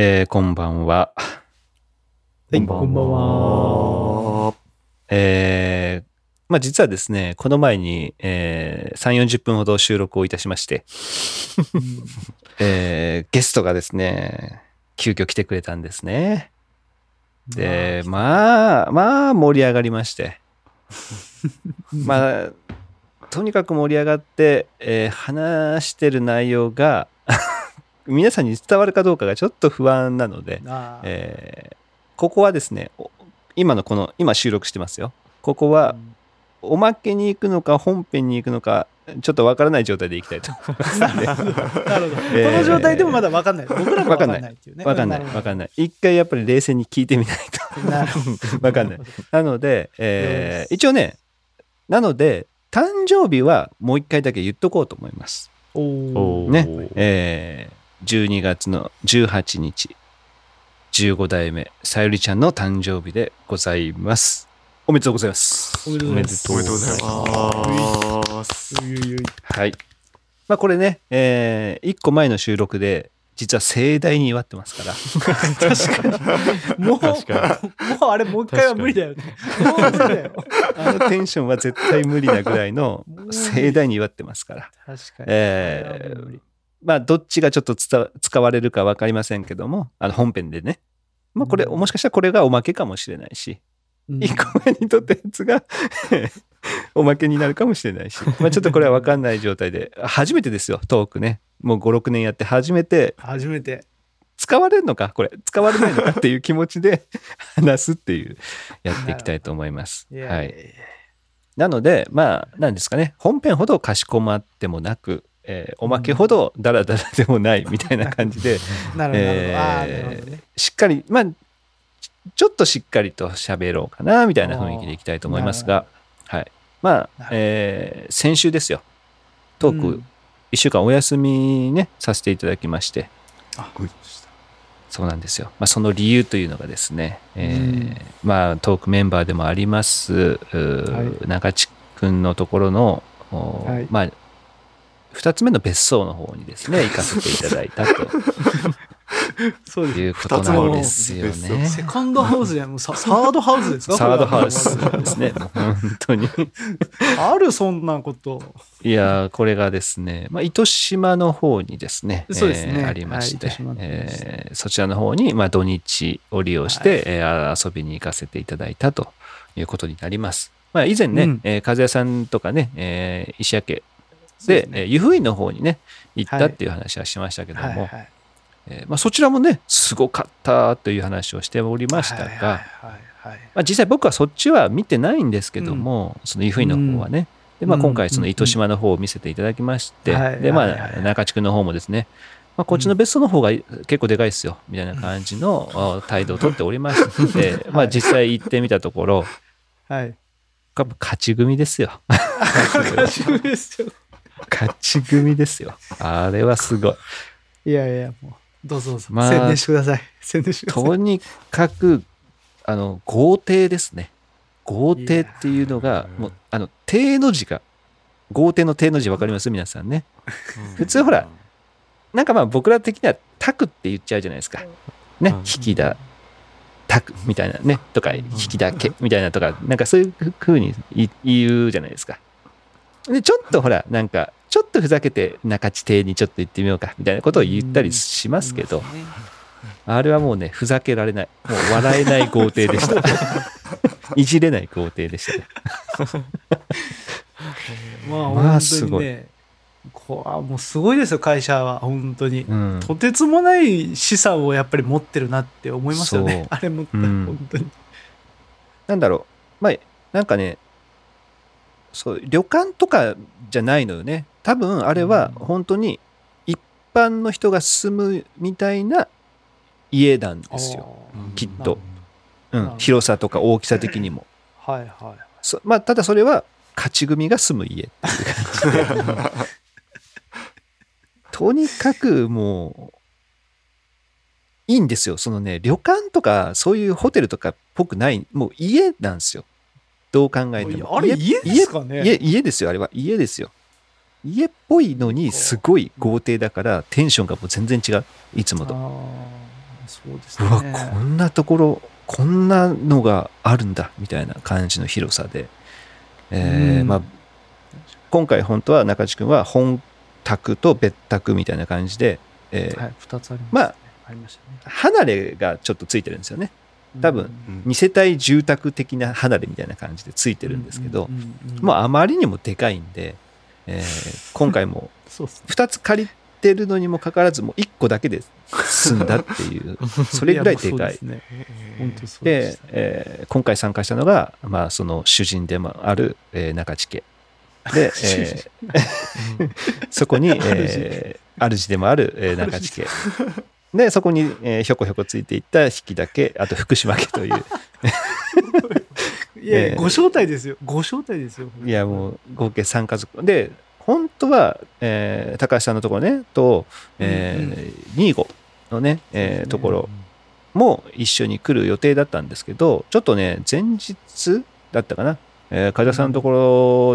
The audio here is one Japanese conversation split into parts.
えーこんばんは。はい、こんばんは。えーまあ実はですね、この前に、えー3、40分ほど収録をいたしまして、えーゲストがですね、急遽来てくれたんですね。で、まあ、まあ盛り上がりまして。まあ、とにかく盛り上がって、えー話してる内容が、皆さんに伝わるかどうかがちょっと不安なので、えーここはですね、お今のこの、今収録してますよ。ここは、おまけに行くのか、本編に行くのか、ちょっとわからない状態で行きたいと思いますので。なるほど。えーこの状態でもまだ分かんない。僕らも分かんないっていうね。わかんない、わかんない。一回やっぱり冷静に聞いてみないと。なるほどわかんない。なので、えー一応ね、なので、誕生日はもう一回だけ言っとこうと思います。おお。ね。えー12月の18日、15代目、さゆりちゃんの誕生日でございます。おめでとうございます。おめでとうございますおめでとうございますはい。まあこれね、えー、1個前の収録で、実は盛大に祝ってますから。もう、確かもうあれもう一回は無理だよね。もう無理だよ。あのテンションは絶対無理なぐらいのもう盛大に祝ってますから。確かに。えー無理まあどっちがちょっと使われるか分かりませんけども、あの本編でね。まあこれ、うんもしかしたらこれがおまけかもしれないし、うん一個前に撮ったやつが おまけになるかもしれないし、まあちょっとこれは分かんない状態で、初めてですよ、トークね。もう5、6年やって初めて初めて。使われるのか？これ使われないのかっていう気持ちで 話すっていうやっていきたいと思います。はい、なのでまあ何ですかね本編ほどかしこまってもなく、えーおまけほどダラダラでもないみたいな感じで。え。しっかりまあちちょっとしっかりと喋ろうかなみたいな雰囲気でいきたいと思いますが、はい、まあえー先週ですよ。トークうん。1週間お休みねさせていただきまして。あそうなんですよ。まあ、その理由というのがですね、えーうん。まあ、トークメンバーでもあります、はい。中地君のところの、おはい。まあ、二つ目の別荘の方にですね、行かせていただいたと そう。いうことなんですよね。セカンドハウスじゃんもうササードハウスですか？サードハウスですね。もう本当に。あるそんなこと。いやーこれがですね、まあ、糸島の方にですね、そうですねえーありまして、はいえーそちらの方に、まあ、土日を利用して、えー遊びに行かせていただいたということになります。まあ、以前ね、うんえー和也さんとかね、えー石焼家で、ですね。えー湯布院の方にね、行ったはいっていう話はしましたけども、はい。はい。えーまあ、そちらもね、すごかったという話をしておりましたが、はいはいはいはい。まあ、実際僕はそっちは見てないんですけども、その湯布院の方はね、でまあ、うん。今回その糸島の方を見せていただきまして、はい。でまはいはいはい。あ中地区の方もですね、まあ、こっちの別荘の方が結構でかいですよみたいな感じのあ態度をとっておりまして、まあ実際行ってみたところはい。勝ち組ですよ。大丈夫ですよ。勝ち組ですよ。あれはすごい。いやいや、もう、どうぞどうぞ。まあ宣伝してください。宣伝してください。とにかくあの豪邸ですね。豪邸っていうのがもうあの邸の字が豪邸の邸の字分かります？皆さんね。普通ほらなんかまあ僕ら的にはタクって言っちゃうじゃないですか。ね、うん。引きだ、タクみたいなね、とか、引きだけみたいなとか、なんかそういうふうに言言うじゃないですか。で、ちょっとほら、なんか、ちょっとふざけて中地邸にちょっと行ってみようかみたいなことを言ったりしますけど、あれはもうね、ふざけられない。もう笑えない豪邸でした。いじれない豪邸でしたね。まあ、まあ本すごい当にね、こうあもうすごいですよ、会社は。本当に。うん。とてつもない資産をやっぱり持ってるなって思いますよね。あれ持ったら、うん本当に。なんだろう、まあ、なんかね、そう、旅館とかじゃないのよね。多分、あれは本当に一般の人が住むみたいな家なんですよ。あきっと。うん、広さとか大きさ的にも。ーはいはい。そまあ、ただそれは勝ち組が住む家っていう感じで。とにかくもう、いいんですよ。そのね、旅館とかそういうホテルとかっぽくない、もう家なんですよ。どう考えても。あれ家ですかね？家家ですよあれは。家ですよ。家っぽいのにすごい豪邸だからテンションがもう全然違う。いつもと。あそうですうわね。こんなところこんなのがあるんだみたいな感じの広さで、えーうん。まあ、今回本当は中地君は本宅と別宅みたいな感じで、えーはい、二つあります、まあね。離れがちょっとついてるんですよね多分2世帯住宅的な離れみたいな感じでついてるんですけど、もうあまりにもでかいんで、えー 今回もそうですね。2つ借りてるのにもかかわらずもう1個だけで済んだっていう それぐらいでかい。でえー今回参加したのが、まあ、その主人でもある、えー中地家。で、えー そこに、えー主でもある、えー中地家でそこに、えーひょこひょこついていった引きだけあと福島家という。いやいや、えー。ご招待ですよ。ご招待ですよ。いやもう合計3家族。で本当は、えー高橋さんのところねと、えーニーゴのね、えーところも一緒に来る予定だったんですけどちょっとね前日だったかな、えー、梶田さんのとこ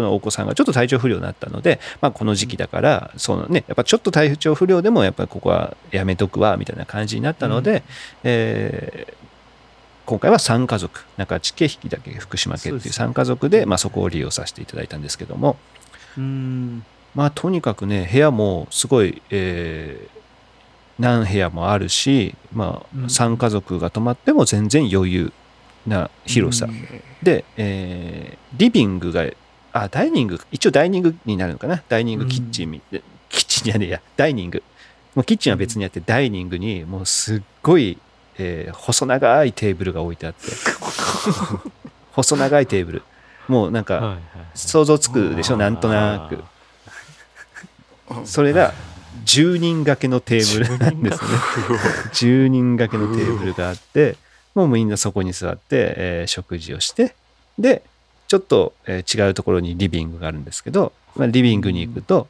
ろのお子さんがちょっと体調不良になったので、まあ、この時期だからその、ね、やっぱちょっと体調不良でもやっぱりここはやめとくわみたいな感じになったので、えー今回は3家族中地家引田家福島家っていうそうですね。3家族で、まあ、そこを利用させていただいたんですけども、うん。まあとにかくね部屋もすごい、えー何部屋もあるし、まあ、うん。3家族が泊まっても全然余裕な広さ、うん。で、えーリビングがあダイニング一応ダイニングになるのかな？ダイニングうんキッチンみ、キッチンじゃねえや。ダイニング。もうキッチンは別にあって、ダイニングにもうすっごい、えー細長いテーブルが置いてあって。細長いテーブル。もうなんか、想像つくでしょ？なんとなく。それが10人掛けのテーブルなんですね。10 人掛けのテーブルがあって、もうみんなそこに座って、えー食事をして、で、ちょっと、えー違うところにリビングがあるんですけど、まあ、リビングに行くと、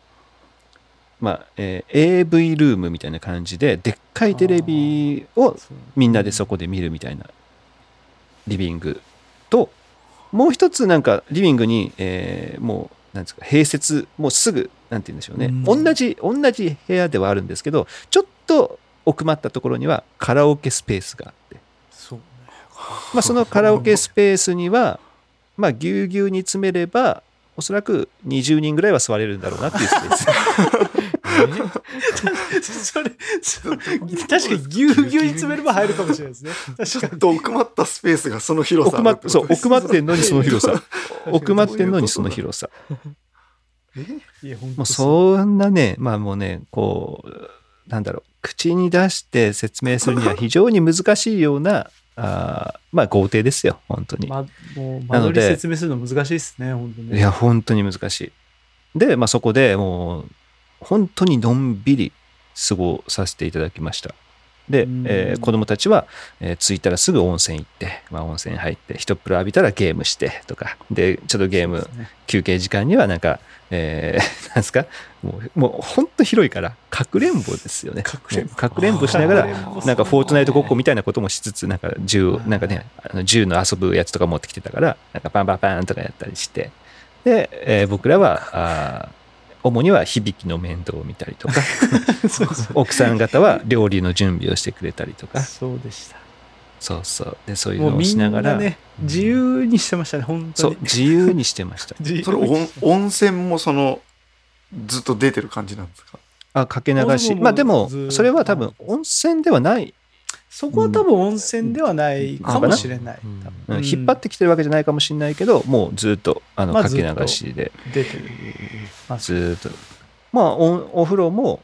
まあえー AV ルームみたいな感じで、でっかいテレビをみんなでそこで見るみたいなリビングともう一つなんかリビングに、えーもうなんですか併設もうすぐなんて言うんでしょうね、うん同じ同じ部屋ではあるんですけどちょっと奥まったところにはカラオケスペースが。まあ、そのカラオケスペースにはまあぎゅうぎゅうに詰めればおそらく20人ぐらいは座れるんだろうなっていうスペース。それ、それ確かにぎゅうぎゅうに詰めれば入るかもしれないですね。ちょ確かっと奥まったスペースがその広さ奥まっそう奥まってんのにその広さ。に。奥まってんのにその広さ。もう。そんなね、まあもうね、こう、なんだろう、口に出して説明するには非常に難しいような、あーまあ豪邸ですよ、本当に。ま、もう、間取り説明するの難しいですね、本当にね。いや、本当に難しい。で、まあそこでもう、本当にのんびり過ごさせていただきました。で、うん。えー子供たちは、えー着いたらすぐ温泉行って、まあ温泉入って、一っ風呂浴びたらゲームしてとか、で、ちょっとゲーム、ね。休憩時間にはなんか、えー なんですか？もう、もう本当広いから、かくれんぼですよね。かくれんぼ。かくれんぼしながら、なんかフォートナイトごっこみたいなこともしつつ、なんか銃、なんかね、あの銃の遊ぶやつとか持ってきてたから、なんかパンパンパンとかやったりして、で、えー僕らは、あー主には響きの面倒を見たりとか、そうそう奥さん方は料理の準備をしてくれたりとか、そうでした。そうそう。で、そういうのをしながら、なね、自由にしてましたね、本当に。、そう自由にしてました。それ温温泉もそのずっと出てる感じなんですか？あ、かけ流し。まあでもそれは多分温泉ではない、そこは多分温泉ではないかもしれない。うん。多うん。分引っ張ってきてるわけじゃないかもしれないけど、もうずっとあのまあかけ流しで、出てる。まあずーっと。まあお、お風呂も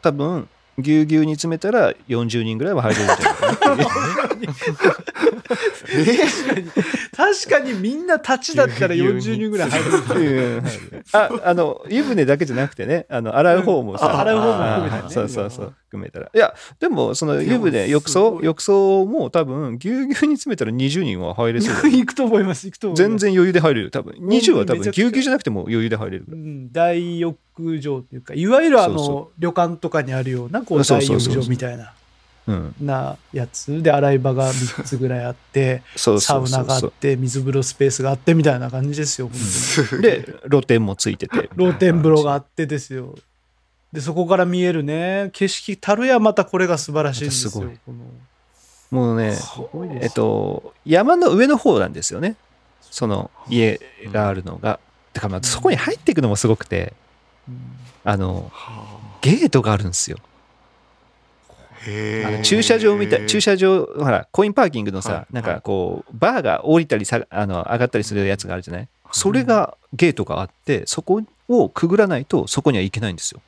多分、ぎゅうぎゅうに詰めたら40人ぐらいは入れるんじゃないかなっていう。確かにみんな立ちだったら40人ぐらい入る。うんあ、あの、湯船だけじゃなくてね、あの、洗う方もさ、あ洗う方も含めてねあそうそうそう、含めたら。いや、でも、その湯で船、も浴槽浴槽も多分、ぎゅうぎゅうに詰めたら20人は入れそう 行くと思います、行くと思います。全然余裕で入れる。多分、20は多分、ぎゅうぎゅうじゃなくても余裕で入れる。うん、大浴場っていうか、いわゆるあの、そうそ旅館とかにあるような、こう、そう大浴そうそうそう場みたいな、うん。なやつ。で、洗い場が3つぐらいあって、そうサウナ。があって、水風呂スペースがあってみたいな感じですよ、本当に。す で、露天もついてて。露天風呂があってですよ。でそこから見えるね。景色たるやまたこれが素晴らしいんですよまもうねえっと山の上の方なんですよね。その家があるのが、だからまあそこに入っていくのもすごくて。うん。あのはゲートがあるんですよあの駐車場みたい駐車場ほらコインパーキングのさ、はいなんかこうバーが降りたりさあの上がったりするやつがあるじゃない？それがゲートがあってそこをくぐらないとそこには行けないんですよ。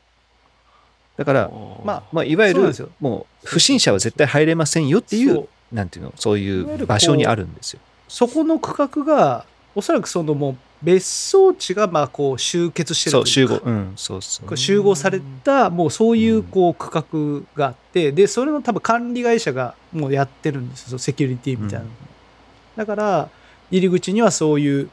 だから、まあまあ、いわゆるもう不審者は絶対入れませんよっていうなんていうの？そういう場所にあるんですよ。そこの区画がおそらくそのもう別荘地がまあこう集結してるそう集合うん。そうそう。集合されたもうそういうこう区画があってでそれの多分管理会社がもうやってるんですよセキュリティみたいなの、うん。だから入り口にはそういう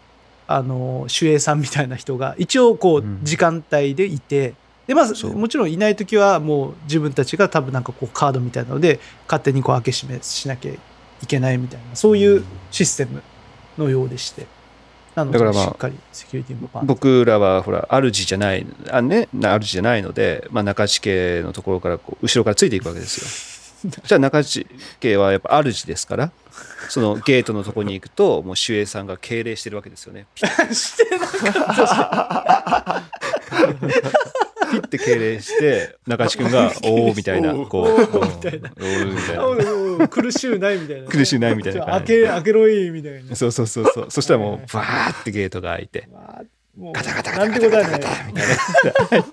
あの守衛さんみたいな人が一応こううん。時間帯でいて、でまあもちろんいない時はもう自分たちが多分なんかこうカードみたいなので勝手にこう開け閉めしなきゃいけないみたいなそういうシステムのようでしてなのでだからまあしっかりセキュリティも僕らはほら主じゃないあねな主じゃないので、まあ、中地家のところからこう後ろからついていくわけですよ。じゃあ中地家はやっぱ主ですからそのゲートのところに行くともう守衛さんが敬礼してるわけですよね。してなピッて敬礼して中地君が「おお」みたいなこうおーみたいな。おーみたいな。苦しゅうないみたいな。ね、苦しゅうないみたいな開け開けろいみたいな。そうそうそうそう。そしたらもうバーってゲートが開いてガタガタガタガタガタガタみたいな。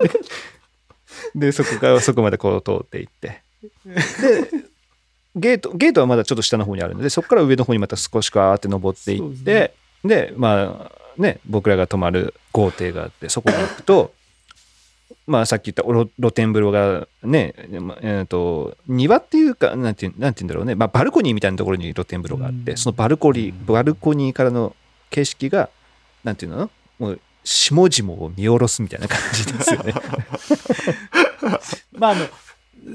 でそこからそこまでこう通っていって。でゲートゲートはまだちょっと下の方にあるのでそこから上の方にまた少しガーって登っていってですでまあね僕らが泊まる豪邸があってそこに行くと まあさっき言った露露天風呂がね、まえー、と庭っていうかなんてなんて言うんだろうね、まあ、バルコニーみたいなところに露天風呂があって、うん。そのバルコニーバルコニーからの景色がなんていうの？もう下々を見下ろすみたいな感じですよね。まああの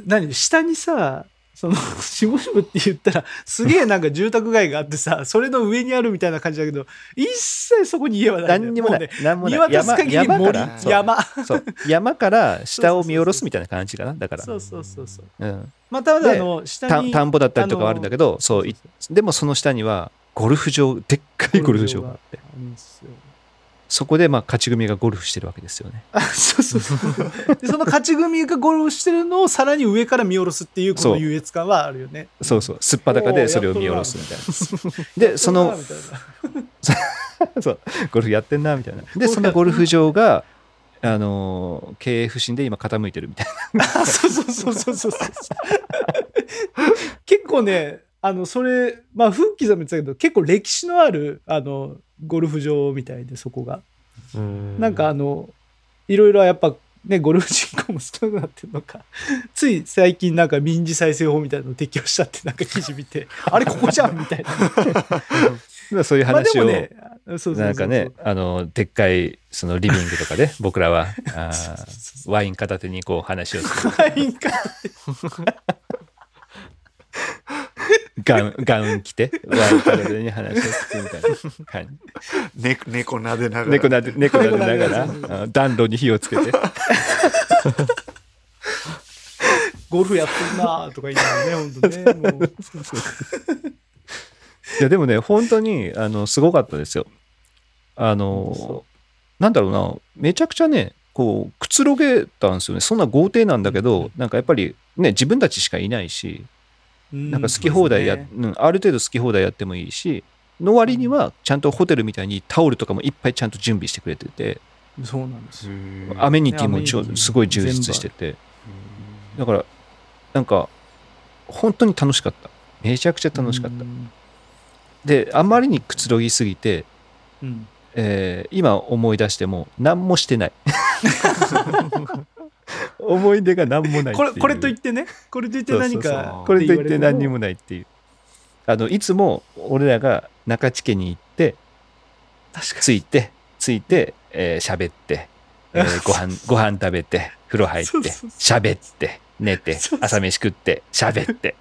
何下にさその 下々って言ったらすげえなんか住宅街があってさそれの上にあるみたいな感じだけど一切そこに家はない何にもない。うね何もない。見渡す限り山森から山。山から下を見下ろすみたいな感じかなだから、そうそうそうそう。うん、まただあでの下にた田んぼだったりとかはあるんだけどそういでもその下にはゴルフ場でっかいゴルフ場があって。あるんですよそこでまあ勝ち組がゴルフしてるわけですよね。あそうそうそう。でその勝ち組がゴルフしてるのをさらに上から見下ろすっていうこの優越感はあるよね。そうそう。すっぱだかでそれを見下ろすみたいな。でその そう。ゴルフやってんなみたいな。でそのゴルフ場があのー経営不振で今傾いてるみたいな。あそうそうそうそうそうそう。結構ねあのそれまあ風紀さんも言ってたけど結構歴史のあるあのゴルフ場みたいでそこが。なんかあのいろいろやっぱねゴルフ人口も少なくなってるのか。つい最近なんか民事再生法みたいなのを適用したってなんか記事見て あれここじゃんみたいな。ま あそういう話を、もねなんかねあのでっかいそのリビングとかで僕らはワイン片手にこう話をする。ワインかガウンガウン着てワイン片手に話をするみたいな感じ。ね猫撫でながら。猫なで猫なでながら。暖炉に火をつけて。ゴルフやってんなとか言いながらね本当ねもう。いやでもね本当にあのすごかったですよ。あそのなんだろうなめちゃくちゃねこうくつろげたんですよね。そんな豪邸なんだけどなんかやっぱりね自分たちしかいないしなんか好き放題や、そうん、ある程度好き放題やってもいいしの割にはちゃんとホテルみたいにタオルとかもいっぱいちゃんと準備してくれててそうなんです。よアメニティもちょすごい充実してて。だからなんか本当に楽しかった。めちゃくちゃ楽しかった。うん。であまりにくつろぎすぎて、うん。えー今思い出しても何もしてない 思い出が何もないこれこれといってね。これといって何かこれといって何にももないっていう。あのいつも俺らが中地家に行ってついてついて喋、えー喋って、えー ご飯ご飯食べて風呂入って喋って寝て朝飯食って喋って。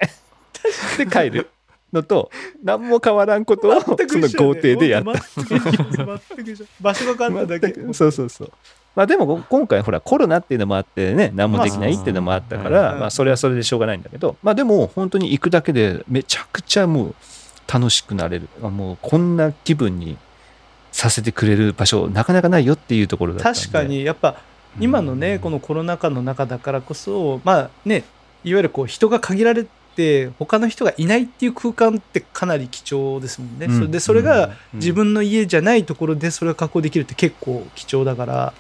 で帰るのと何も変わらんことをその豪邸でやった。場所が変わっただけ。そうそうそうまあでも今回ほらコロナっていうのもあってね何もできないっていうのもあったから、うん。まあそれはそれでしょうがないんだけどまあでも本当に行くだけでめちゃくちゃもう楽しくなれる。もうこんな気分にさせてくれる場所なかなかないよっていうところだったんで。確かに。やっぱ今のねこのコロナ禍の中だからこそまあねいわゆるこう人が限られて他の人がいないっていう空間ってかなり貴重ですもんね。うん。それでそれがうん。自分の家じゃないところでそれが確保できるって結構貴重だから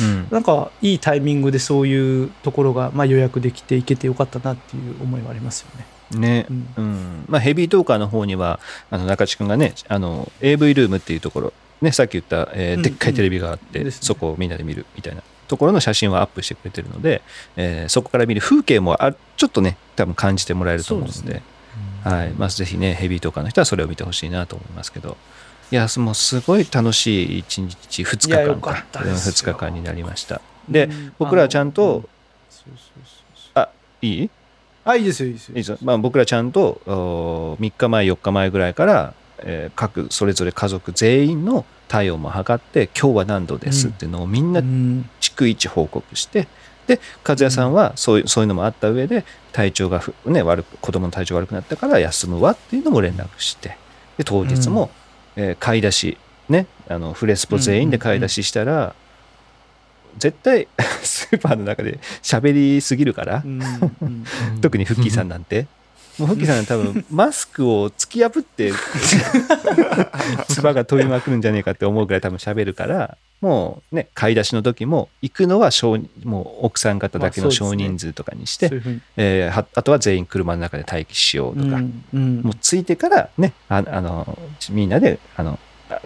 うん。なんかいいタイミングでそういうところがまあ予約できていけてよかったなっていう思いはありますよね。ね。うん。うん。まあ、ヘビートーカーの方にはあの中地君がねあの AV ルームっていうところ、ね、さっき言った、えーうん。でっかいテレビがあって、ですね。そこをみんなで見るみたいなところの写真をアップしてくれてるので、えーそこから見る風景もあちょっとね多分感じてもらえると思うのではい。まあ、ぜひねヘビートーカーの人はそれを見てほしいなと思いますけど。いやもうすごい楽しい1日2日間か。かったですよ。2日間になりました。でうん。僕らはちゃんとあいい？あいいですよいいですよ。いいですよまあ、僕らちゃんとお3日前4日前ぐらいから、えー各それぞれ家族全員の体温も測って今日は何度ですっていうのをみんなうん。逐一報告して、で和也さんはそういうそういうのもあった上で体調がふ、ね、悪く子供の体調が悪くなったから休むわっていうのも連絡してで当日も、えー買い出しねあのフレスポ全員で買い出ししたら、絶対 スーパーの中で喋りすぎるから、うんうん。特にフッキーさんなんて。もうフッキーさんは多分マスクを突き破って 唾が飛びまくるんじゃねえかって思うぐらい多分喋るからもうね買い出しの時も行くのは少もう奥さん方だけの少人数とかにして、そういうふうに。えあとは全員車の中で待機しようとか、うんうん。もうついてからねああのみんなであの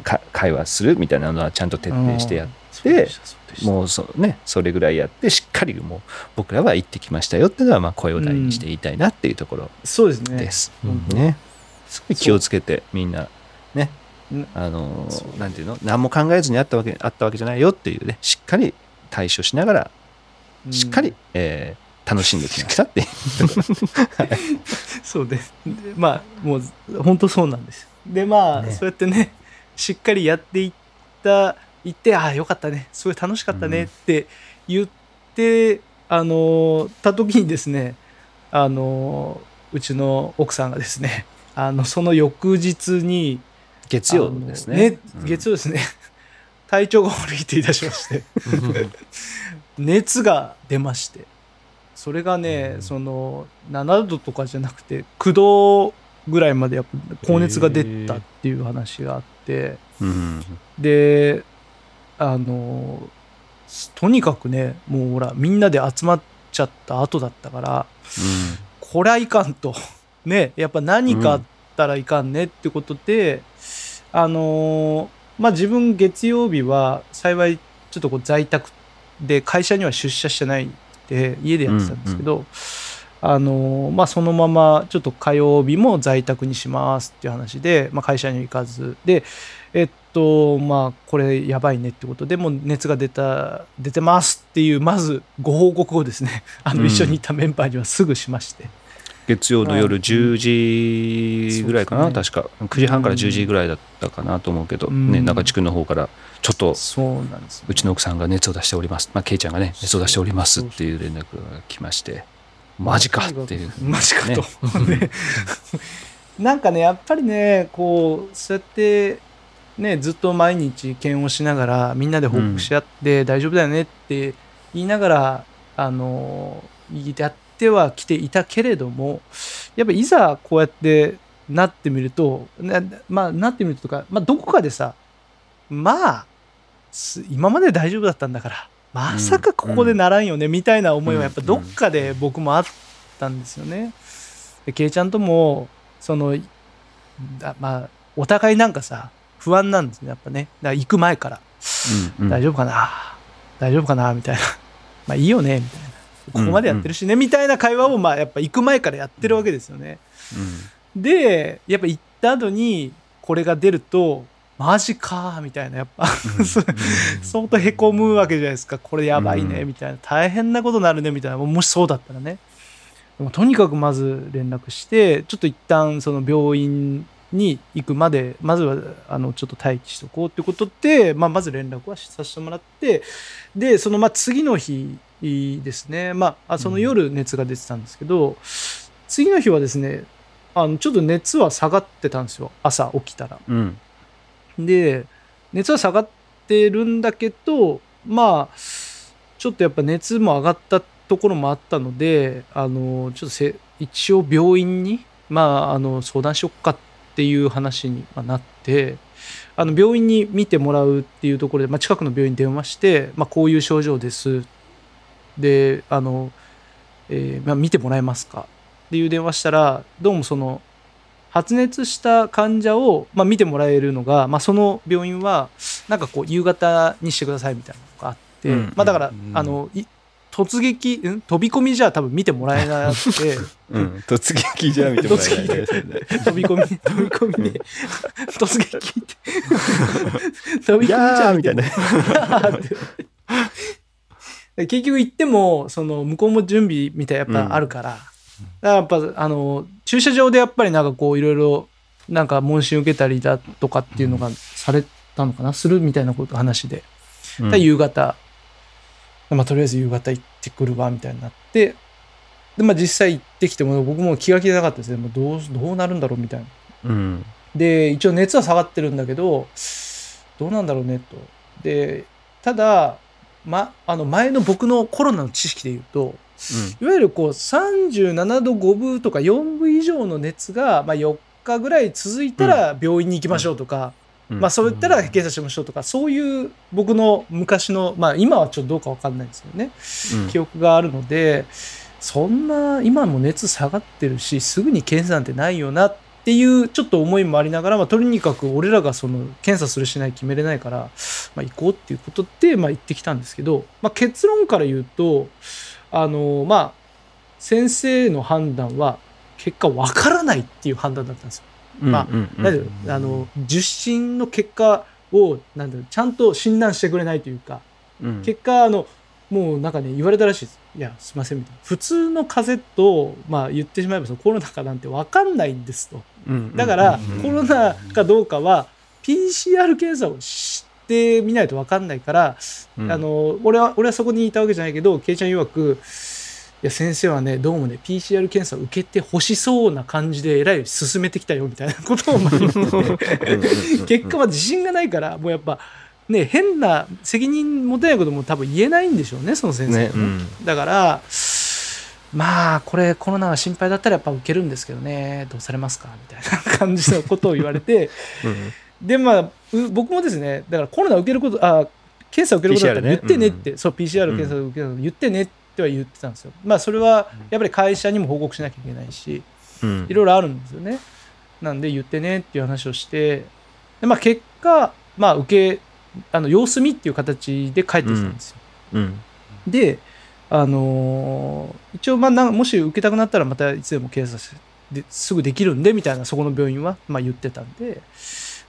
か会話するみたいなのはちゃんと徹底してやっそうでしたそうでした。もうそうねそれぐらいやってしっかりもう僕らは行ってきましたよっていうのはまあ声を大にして言いたいなっていうところそうですね。です。うん。ね。すごい気をつけてみんなねうん。あのなんていうの？何も考えずにあったわけあったわけじゃないよっていうねしっかり対処しながらしっかり、えー楽しんできましたって そうです。でまあもう本当そうなんです。よでまあ、ね。そうやってねしっかりやっていった言ってああよかったね。すごい楽しかったねって言って、あのた時にですねあのうちの奥さんがですね あのその翌日に月曜ですね。ねうん。月曜ですね、体調が悪いって言い出しまして。熱が出まして。それがね、うん。その7度とかじゃなくて9度ぐらいまでやっぱ高熱が出たっていう話があって。うん。であのとにかくねもうほらみんなで集まっちゃった後だったからこりゃいかんと。ねやっぱ何かあったらいかんねってことで、あのまあ自分月曜日は幸いちょっとこう在宅で会社には出社してないで家でやってたんですけど、あのまあそのままちょっと火曜日も在宅にしますっていう話で、まあ、会社には行かず。でえっとまあこれやばいねってことでもう熱が出た出てますっていうまずご報告をですね あのうん。一緒にいたメンバーにはすぐしまして。月曜の夜10時ぐらいかな、そうで確か。9時半から10時ぐらいだったかなと思うけど、うん。ね、中地区の方からちょっとそうなんですようちの奥さんが熱を出しております、まあ、ケイちゃんがね熱を出しておりますっていう連絡が来ましてマジか。っていう。マジかと、ね。ね。なんかねやっぱりねこうそうやってねずっと毎日検温しながらみんなで報告し合って大丈夫だよねって言いながら、あのやってはきていたけれどもやっぱいざこうやってなってみるとな,、まあ、なってみるとか、まあ、どこかでさまあす今まで大丈夫だったんだからまさかここでならんよね、みたいな思いはやっぱどっかで僕もあったんですよね。でケイちゃんともそのだまあお互いなんかさ不安なんですねやっぱね。だから行く前から、うんうん。大丈夫かな？大丈夫かな？みたいな。まあいいよねみたいな。ここまでやってるしね、みたいな会話をまあやっぱ行く前からやってるわけですよね。でやっぱ行った後にこれが出るとマジかみたいなやっぱそ相当へこむわけじゃないですか。これやばいねうん。みたいな。大変なことになるねみたいな。もしそうだったらね。でもとにかくまず連絡してちょっと一旦その病院に行くまでまずはあのちょっと待機しとこうってことで、まあ、まず連絡はさせてもらってでそのまあ次の日ですね、まあ、その夜熱が出てたんですけど、うん、次の日はですねあのちょっと熱は下がってたんですよ。朝起きたら。うん、で熱は下がってるんだけどまあちょっとやっぱ熱も上がったところもあったのであのちょっとせ一応病院に、まあ、あの相談しよっかっていう話になってあの病院に見てもらうっていうところで、まあ、近くの病院に電話して、まあ、こういう症状です。であの、えー、まあ、見てもらえますかっていう電話したらどうもその発熱した患者を、まあ、見てもらえるのが、まあ、その病院はなんかこう夕方にしてくださいみたいなのがあって、うん、まあ、だから、うん、あの突撃、うん、飛び込みじゃ多分見てもらえなくて、うん、突撃じゃ見てもらえない、ね、飛び込み飛び込み。で、突撃って。飛び込みじゃみたいな。結局行ってもその向こうも準備みたいやっぱあるから、だからやっぱあの駐車場でやっぱりなんかこういろいろなんか問診受けたりだとかっていうのがされたのかなするみたいなこと話で、うん、夕方、まあ、とりあえず夕方行ってくるわみたいになって。で、まあ、実際行ってきても僕も気が気じゃなかったですね。もうどうどうなるんだろうみたいな。うん、で一応熱は下がってるんだけどどうなんだろうねと。でただ、ま、あの前の僕のコロナの知識で言うといわゆるこう37度5分とか4分以上の熱が、まあ、4日ぐらい続いたら病院に行きましょうとか、まあ、そういったら検査しましょうとかそういう僕の昔の、まあ、今はちょっとどうか分かんないですけどね、記憶があるのでそんな今も熱下がってるしすぐに検査なんてないよなっていうちょっと思いもありながら、まあ、とにかく俺らがその検査するしない決めれないから、まあ、行こうっていうことで、まあ、行ってきたんですけど、まあ、結論から言うとあのまあ先生の判断は結果わからないっていう判断だったんですよ。まあ、あの受診の結果をなんだろうちゃんと診断してくれないというか、うん、結果あのもうなんかね言われたらしいです。いやすいませんみたいな。普通の風邪と、まあ、言ってしまえばそのコロナかなんて分かんないんですと、だからコロナかどうかは PCR 検査をしてみないと分かんないから、うん、あの俺は俺はそこにいたわけじゃないけどケイちゃん曰くいや先生はねどうもね PCR 検査を受けてほしそうな感じでえらい進めてきたよみたいなことを言ってて。結果は自信がないからもうやっぱね変な責任持てないことも多分言えないんでしょうねその先生、ねうん、だからまあこれコロナが心配だったらやっぱ受けるんですけどねどうされますかみたいな感じのことを言われて、うんでまあ僕もですねだからコロナ受けることあ検査受けることだったら言ってねって、ねうん、そう PCR 検査受けるの言ってねっては言ってたんですよ。まあそれはやっぱり会社にも報告しなきゃいけないし、うん、いろいろあるんですよね。なんで言ってねっていう話をしてで、まあ、結果、まあ、受けあの様子見っていう形で帰ってきたんですよ、うん、であのー、一応まあもし受けたくなったらまたいつでも検査ですぐできるんでみたいなそこの病院はまあ言ってたんで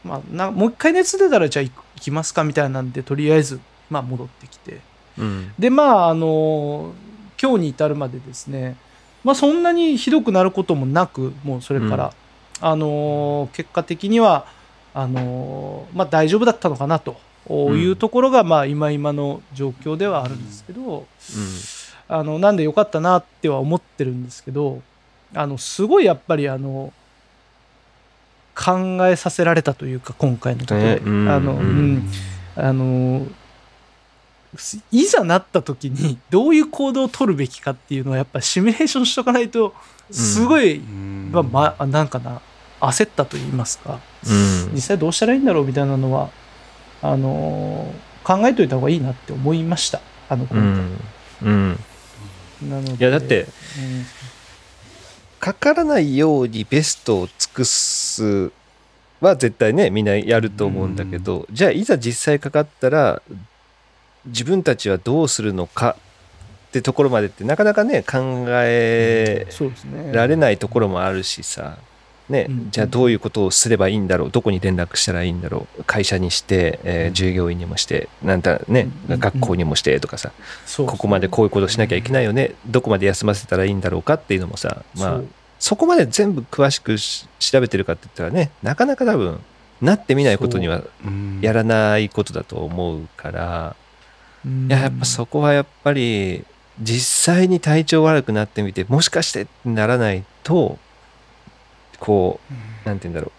まあ、なもう一回熱出たらじゃあ行きますかみたいなんでとりあえず、まあ、戻ってきて、うん、でまああの今日に至るまでですね、まあ、そんなにひどくなることもなくもうそれから、うん、あの結果的にはあの、まあ、大丈夫だったのかなというところが、まあ、今今の状況ではあるんですけど、うん、あのなんでよかったなっては思ってるんですけどあのすごいやっぱりあの考えさせられたというか今回のところ。で、あの、うん、あのいざなった時にどういう行動を取るべきかっていうのはやっぱシミュレーションしとかないとすごい、まあ、まあ、なんかな焦ったと言いますか、実際どうしたらいいんだろうみたいなのはあの考えといた方がいいなって思いました。あの今回。うん。なのでいやだって、かからないようにベストを尽くすは絶対ねみんなやると思うんだけど、じゃあいざ実際かかったら自分たちはどうするのかってところまでってなかなかね考えられないところもあるしさ、ね、じゃあどういうことをすればいいんだろうどこに連絡したらいいんだろう会社にして、えー、従業員にもしてなんだね、学校にもしてとかさ、ここまでこういうことしなきゃいけないよね。どこまで休ませたらいいんだろうかっていうのもさまあそこまで全部詳しくし調べてるかって言ったらねなかなか多分なってみないことにはやらないことだと思うから、うん。いややっぱそこはやっぱり実際に体調悪くなってみてもしかしてってならないとこうなんて言うんだろ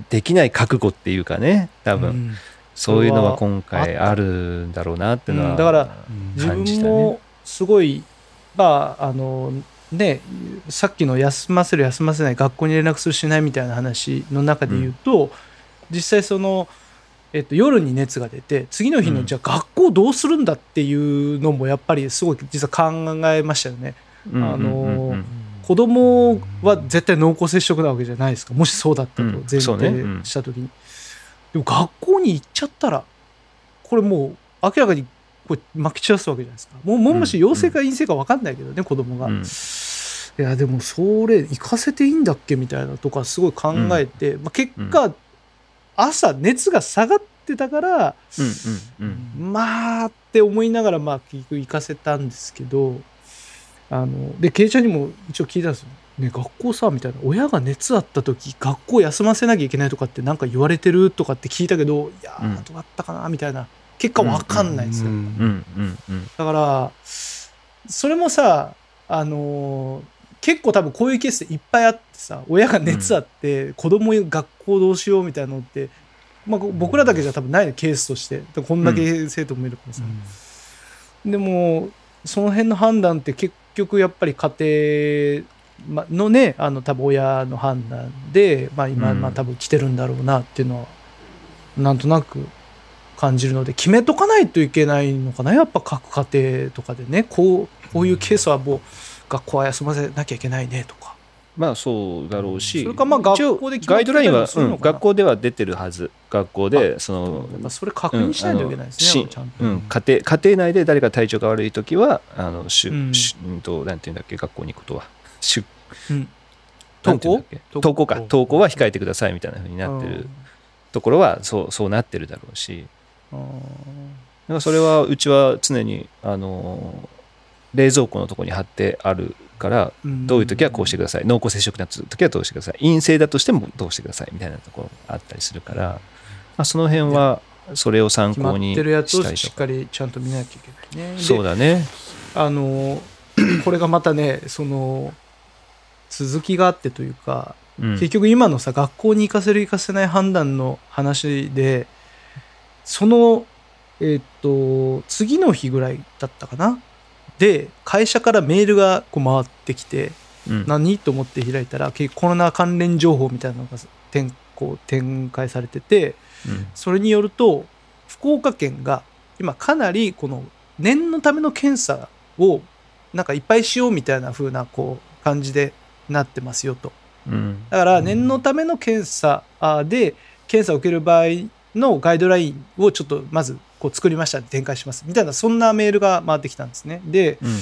う。できない覚悟っていうかね多分、うん。そういうのは今回あるんだろうなっていうのは、うん。だから自分もすごい、まああのねさっきの休ませる休ませない学校に連絡するしないみたいな話の中で言うと、実際その、えっと、夜に熱が出て次の日の、うん。じゃあ学校どうするんだっていうのもやっぱりすごい実は考えましたよね。うんうんうんあのうん子供は絶対濃厚接触なわけじゃないですか。もしそうだったとうん前提うん。した時に、でも学校に行っちゃったらこれもう明らかにこう撒き散らすわけじゃないですか。もうもし陽性か陰性か分かんないけどね、子供が、うん。いやでもそれ行かせていいんだっけみたいなとかすごい考えて、まあ、結果、朝熱が下がってたからうんうんうん。まあって思いながらまあ結局行かせたんですけどあのでケイちゃんにも一応聞いたんですよ。ね、学校さみたいな。親が熱あった時学校休ませなきゃいけないとかってなんか言われてるとかって聞いたけどいやうん。ーどうだったかなみたいな。結果わかんないんですよ、うん。うん。うん。だからそれもさあのー結構多分こういうケースでいっぱいあってさ親が熱あって子供学校どうしようみたいなのって、まあ、僕らだけじゃ多分ないのケースとして。こんだけ生徒もいるからさ、でもその辺の判断って結局やっぱり家庭まのねあの多分親の判断で、まあ、今、うんまあ多分来てるんだろうなっていうのはなんとなく感じるので決めとかないといけないのかなやっぱ各家庭とかでねこうこういうケースはもう学校は休ませなきゃいけないねとか。まあそうだろうしそれかまあ学校でガイドラインは、うん学校では出てるはず。学校でそのやっぱそれ確認しないといけないですね、うん家庭家庭内で誰か体調が悪い時はあのしゅ、うんとなんていうんだっけ学校に行くことは。しゅうん登校？登校か。登校。は控えてくださいみたいな風になってる。ところはそうそうなってるだろうし。うんだからそれはうちは常にあの冷蔵庫のところに貼ってあるからうん。どういう時はこうしてください。濃厚接触になった時はどうしてください。陰性だとしてもどうしてくださいみたいなところがあったりするから、まあ、その辺はそれを参決まっ考にてるやつしたりしっかりちゃんと見なきゃいけないね。でそうだね。あの これがまたねその続きがあってというか、うん。結局今のさ学校に行かせる行かせない判断の話でそのえっと次の日ぐらいだったかなで会社からメールがこう回ってきてうん。何？と思って開いたら結構コロナ関連情報みたいなのが展こう展開されててうん。それによると福岡県が今かなりこの念のための検査をなんかいっぱいしようみたいな風なこう感じでなってますよと。うん。だから念のための検査あで検査を受ける場合のガイドラインをちょっとまずこう作りました。展開します。みたいなそんなメールが回ってきたんですね。でうん。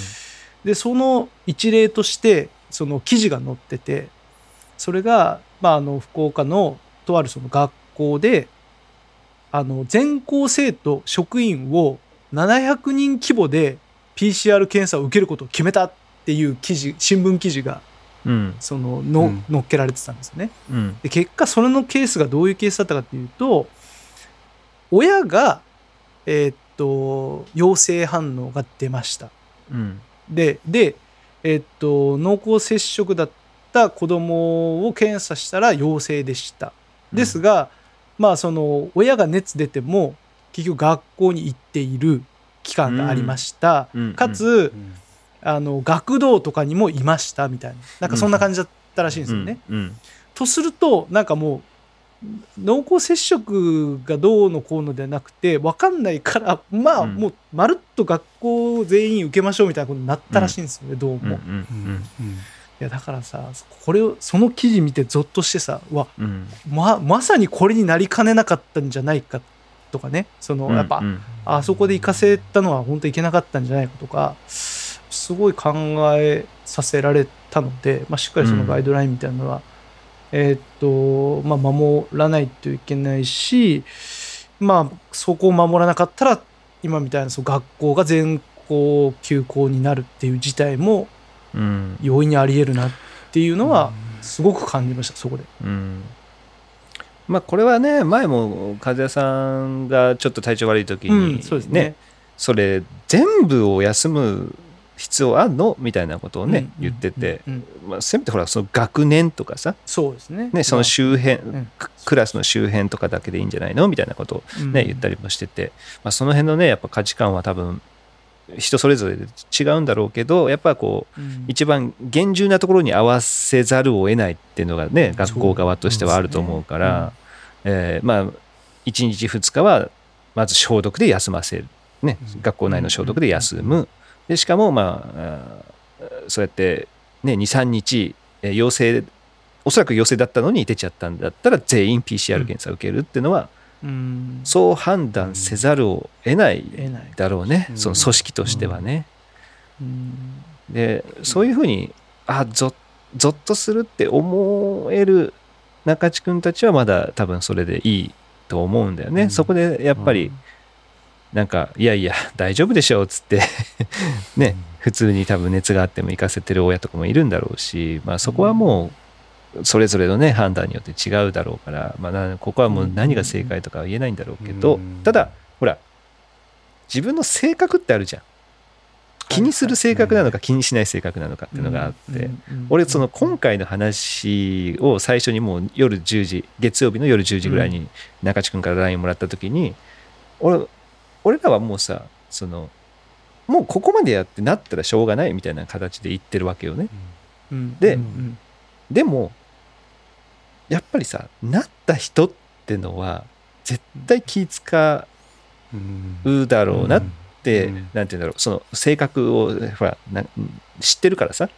でその一例としてその記事が載っててそれが、まあ、あの福岡のとあるその学校であの全校生徒職員を700人規模で PCR 検査を受けることを決めたっていう記事新聞記事がうん。そのの、うん。載っけられてたんですよね。うん。で結果それのケースがどういうケースだったかっていうと親がえーっと陽性反応が出ました。うんで、で、えっと、濃厚接触だった子供を検査したら陽性でした。ですが、まあ、その、親が熱出ても、結局学校に行っている期間がありました。うんかつ、あの、学童とかにもいました、みたいな。なんかそんな感じだったらしいんですよね。うんとすると、なんかもう、濃厚接触がどうのこうのではなくて、分かんないから、まあ、うん。もう、まるっと学校全員受けましょうみたいなことになったらしいんですよね、どうんうんいや、だからさ、これを、その記事見てゾッとしてさ、うわ、うん。ま、まさにこれになりかねなかったんじゃないかとかね、その、うんやっぱ、うんあそこで行かせたのは本当いけなかったんじゃないかとか、すごい考えさせられたので、まあ、しっかりそのガイドラインみたいなのは、えーっと、まあ、守らないといけないし、まあ、そこを守らなかったら、今みたいなそう学校が全校休校になるっていう事態もうん。容易にあり得るなっていうのはすごく感じましたそこで。うん。まあこれはね前も和也さんがちょっと体調悪い時に、うんそうですね。それ全部を休む必要あんの？みたいなことをね、うん言ってて、うんうん。まあ、せめてほらその学年とかさ、そうですね。ね、その周辺、ん。ククラスの周辺とかだけでいいんじゃないの？みたいなことをね、言ったりりもしてて、まあ、その辺のねやっぱ価値観は多分人それぞれで違うんだろうけどやっぱこう一番厳重なところに合わせざるを得ないっていうのがね学校側としてはあると思うから、えーまあ1日2日はまず消毒で休ませる、ね、学校内の消毒で休むでしかもまあそうやって、ね、23日えー陽性おそらく陽性だったのに出ちゃったんだったら全員 PCR 検査を受けるっていうのはうん。そう判断せざるを得ないだろうね、うん。その組織としてはね。うん。でそういうふうにあゾゾッとするって思える中地君たちはまだ多分それでいいと思うんだよね、うん。そこでやっぱりなんかいやいや大丈夫でしょうっつって ね普通に多分熱があっても行かせてる親とかもいるんだろうし、まあ、そこはもうそれぞれのね判断によって違うだろうから、まあな、ここはもう何が正解とかは言えないんだろうけど、うん。ただほら自分の性格ってあるじゃん。気にする性格なのか気にしない性格なのかっていうのがあって、俺その今回の話を最初にもう夜10時月曜日の夜10時ぐらいに中地君から LINE もらった時に俺俺らはもうさそのもうここまでやってなったらしょうがないみたいな形で言ってるわけよね。うん。でうんでもやっぱりさなった人ってのは絶対気使うだろうなって、うん。なんて言うんだろうその性格をほらな知ってるからさ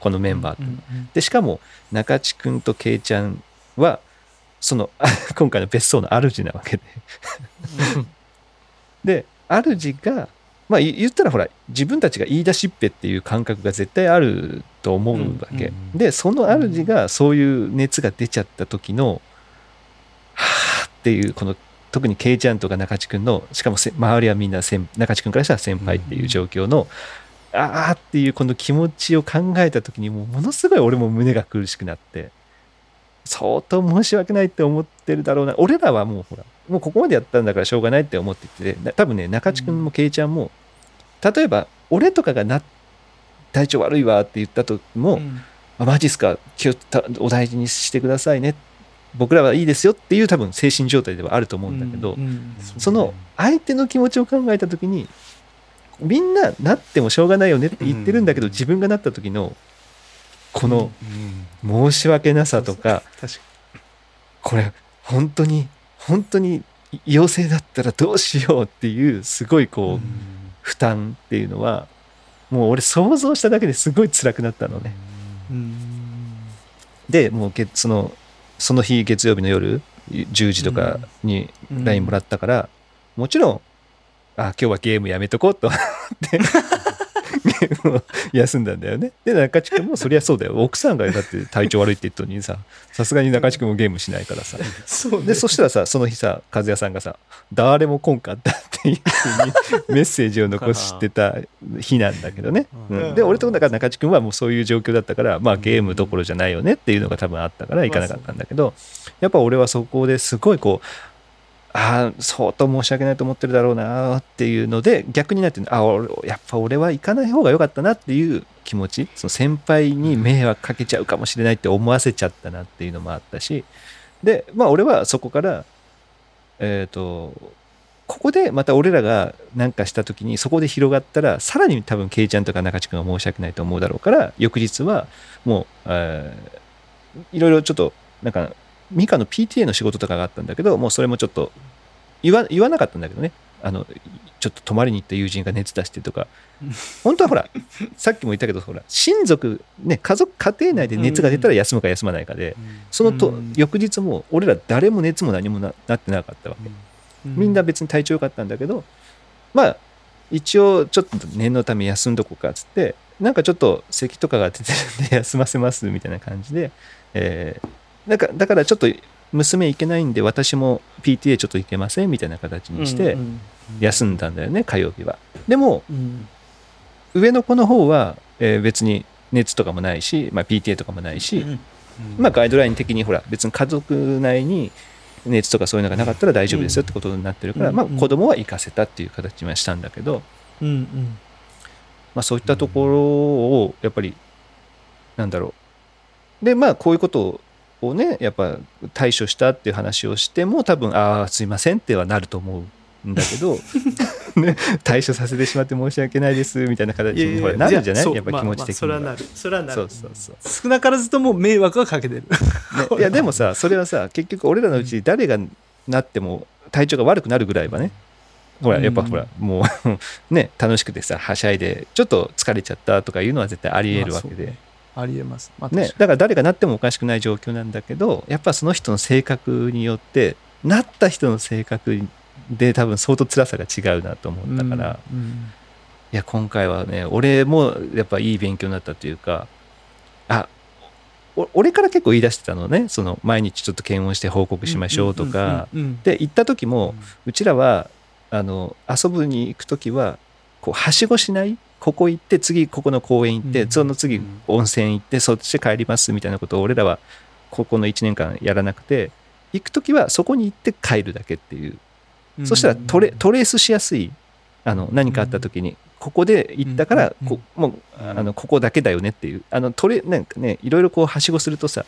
このメンバーってうんうん。でしかも中地君とケイちゃんはその 今回の別荘の主なわけでで主がまあ言言ったらほら自分たちが言い出しっぺっていう感覚が絶対あると思うわけ、うんうんでその主がそういう熱が出ちゃった時のはあっていうこの特にケイちゃんとか中地君のしかもせ周りはみんな先中地君からしたら先輩っていう状況の、ああっていうこの気持ちを考えた時にもうものすごい俺も胸が苦しくなって相当申し訳ないって思ってるだろうな。俺らはもうほらもうここまでやったんだからしょうがないって思っててな多分ね中地君もケイちゃんも例えば俺とかがな体調悪いわって言ったとも、うん。あマジっすか気をたお大事にしてくださいね。僕らはいいですよっていう多分精神状態ではあると思うんだけど、うんうんその相手の気持ちを考えた時にみんななってもしょうがないよねって言ってるんだけど、うん。自分がなった時のこの申し訳なさとか、これ本当に本当に陽性だったらどうしようっていうすごいこう、負担っていうのはもう俺想像しただけですごい辛くなったのね。にうん。でもうげそのその日月曜日の夜10時とかにうん LINE もらったから、もちろんあ今日はゲームやめとこうと思って休んだんだよね。で中地君もそりゃそうだよ。奥さんがだって体調悪いって言ったのにささすがに中地君もゲームしないからさ。そうね。でそしたらさその日さ和也さんがさ「誰も来んかった」っていうふうに メッセージを残してた日なんだけどね、ううんん。で俺とだから中地君はもうそういう状況だったからまあゲームどころじゃないよねっていうのが多分あったから行かなかったんだけどやっぱ俺はそこですごいこうあ相当申し訳ないと思ってるだろうなっていうので逆になってあやっぱ俺は行かない方が良かったなっていう気持ちその先輩に迷惑かけちゃうかもしれないって思わせちゃったなっていうのもあったしでまあ俺はそこからえっ、とここでまた俺らが何かした時にそこで広がったらさらに多分ケイちゃんとか中地君は申し訳ないと思うだろうから翌日はもう、えーいろいろちょっとなんかミカの PTA の仕事とかがあったんだけどもうそれもちょっと言わ言わなかったんだけどね。あのちょっと泊まりに行った友人が熱出してとか。本当はほらさっきも言ったけどほら親族ね家族家庭内で熱が出たら休むか休まないかでそのとうん。翌日も俺ら誰も熱も何もななってなかったわけ。みんな別に体調良かったんだけどまあ一応ちょっと念のため休んどこうかっつってなんかちょっと咳とかが出てるんで休ませますみたいな感じで、えーなんかだからちょっと娘行けないんで私も PTA ちょっと行けませんみたいな形にしてうん休んだんだよね火曜日は。でもうん。上の子の方は、えー別に熱とかもないし、まあ、PTA とかもないし、うんまあ、ガイドライン的にほら別に家族内に熱とかそういうのがなかったら大丈夫ですよってことになってるから、うんまあ、子供は行かせたっていう形にはしたんだけど、まあ、そういったところをやっぱりなんだろう。でまあこういうことをねやっぱ対処したっていう話をしても多分ああすいませんってはなると思うんだけど、ね、対処させてしまって申し訳ないですみたいな形にほらなるじゃない？やっぱ気持ち的には。それはなる。それはなる。少なからずとも迷惑はかけてる。ね、いやでもさそれはさ結局俺らのうち誰がなっても体調が悪くなるぐらいはねほらやっぱうん。ほらもう ね楽しくてさはしゃいでちょっと疲れちゃったとかいうのは絶対ありえるわけで、まありえます、まあ、ね、だから誰がなってもおかしくない状況なんだけどやっぱその人の性格によってなった人の性格で多分相当辛さが違うなと思ったから、うんうん。いや今回はね俺もやっぱいい勉強になったというかあお俺から結構言い出してたのね。その毎日ちょっと検温して報告しましょうとか。で行った時もうちらはあの遊ぶに行く時はこうはしごしないここ行って次ここの公園行って、うん。その次うん。温泉行ってそっちで帰りますみたいなことを俺らはここの1年間やらなくて行く時はそこに行って帰るだけっていう。うん。そしたらトレトレースしやすいあの何かあった時にここで行ったからうん。こもうあのここだけだよねっていう。あのトレなんかねいろいろこうはしごするとさ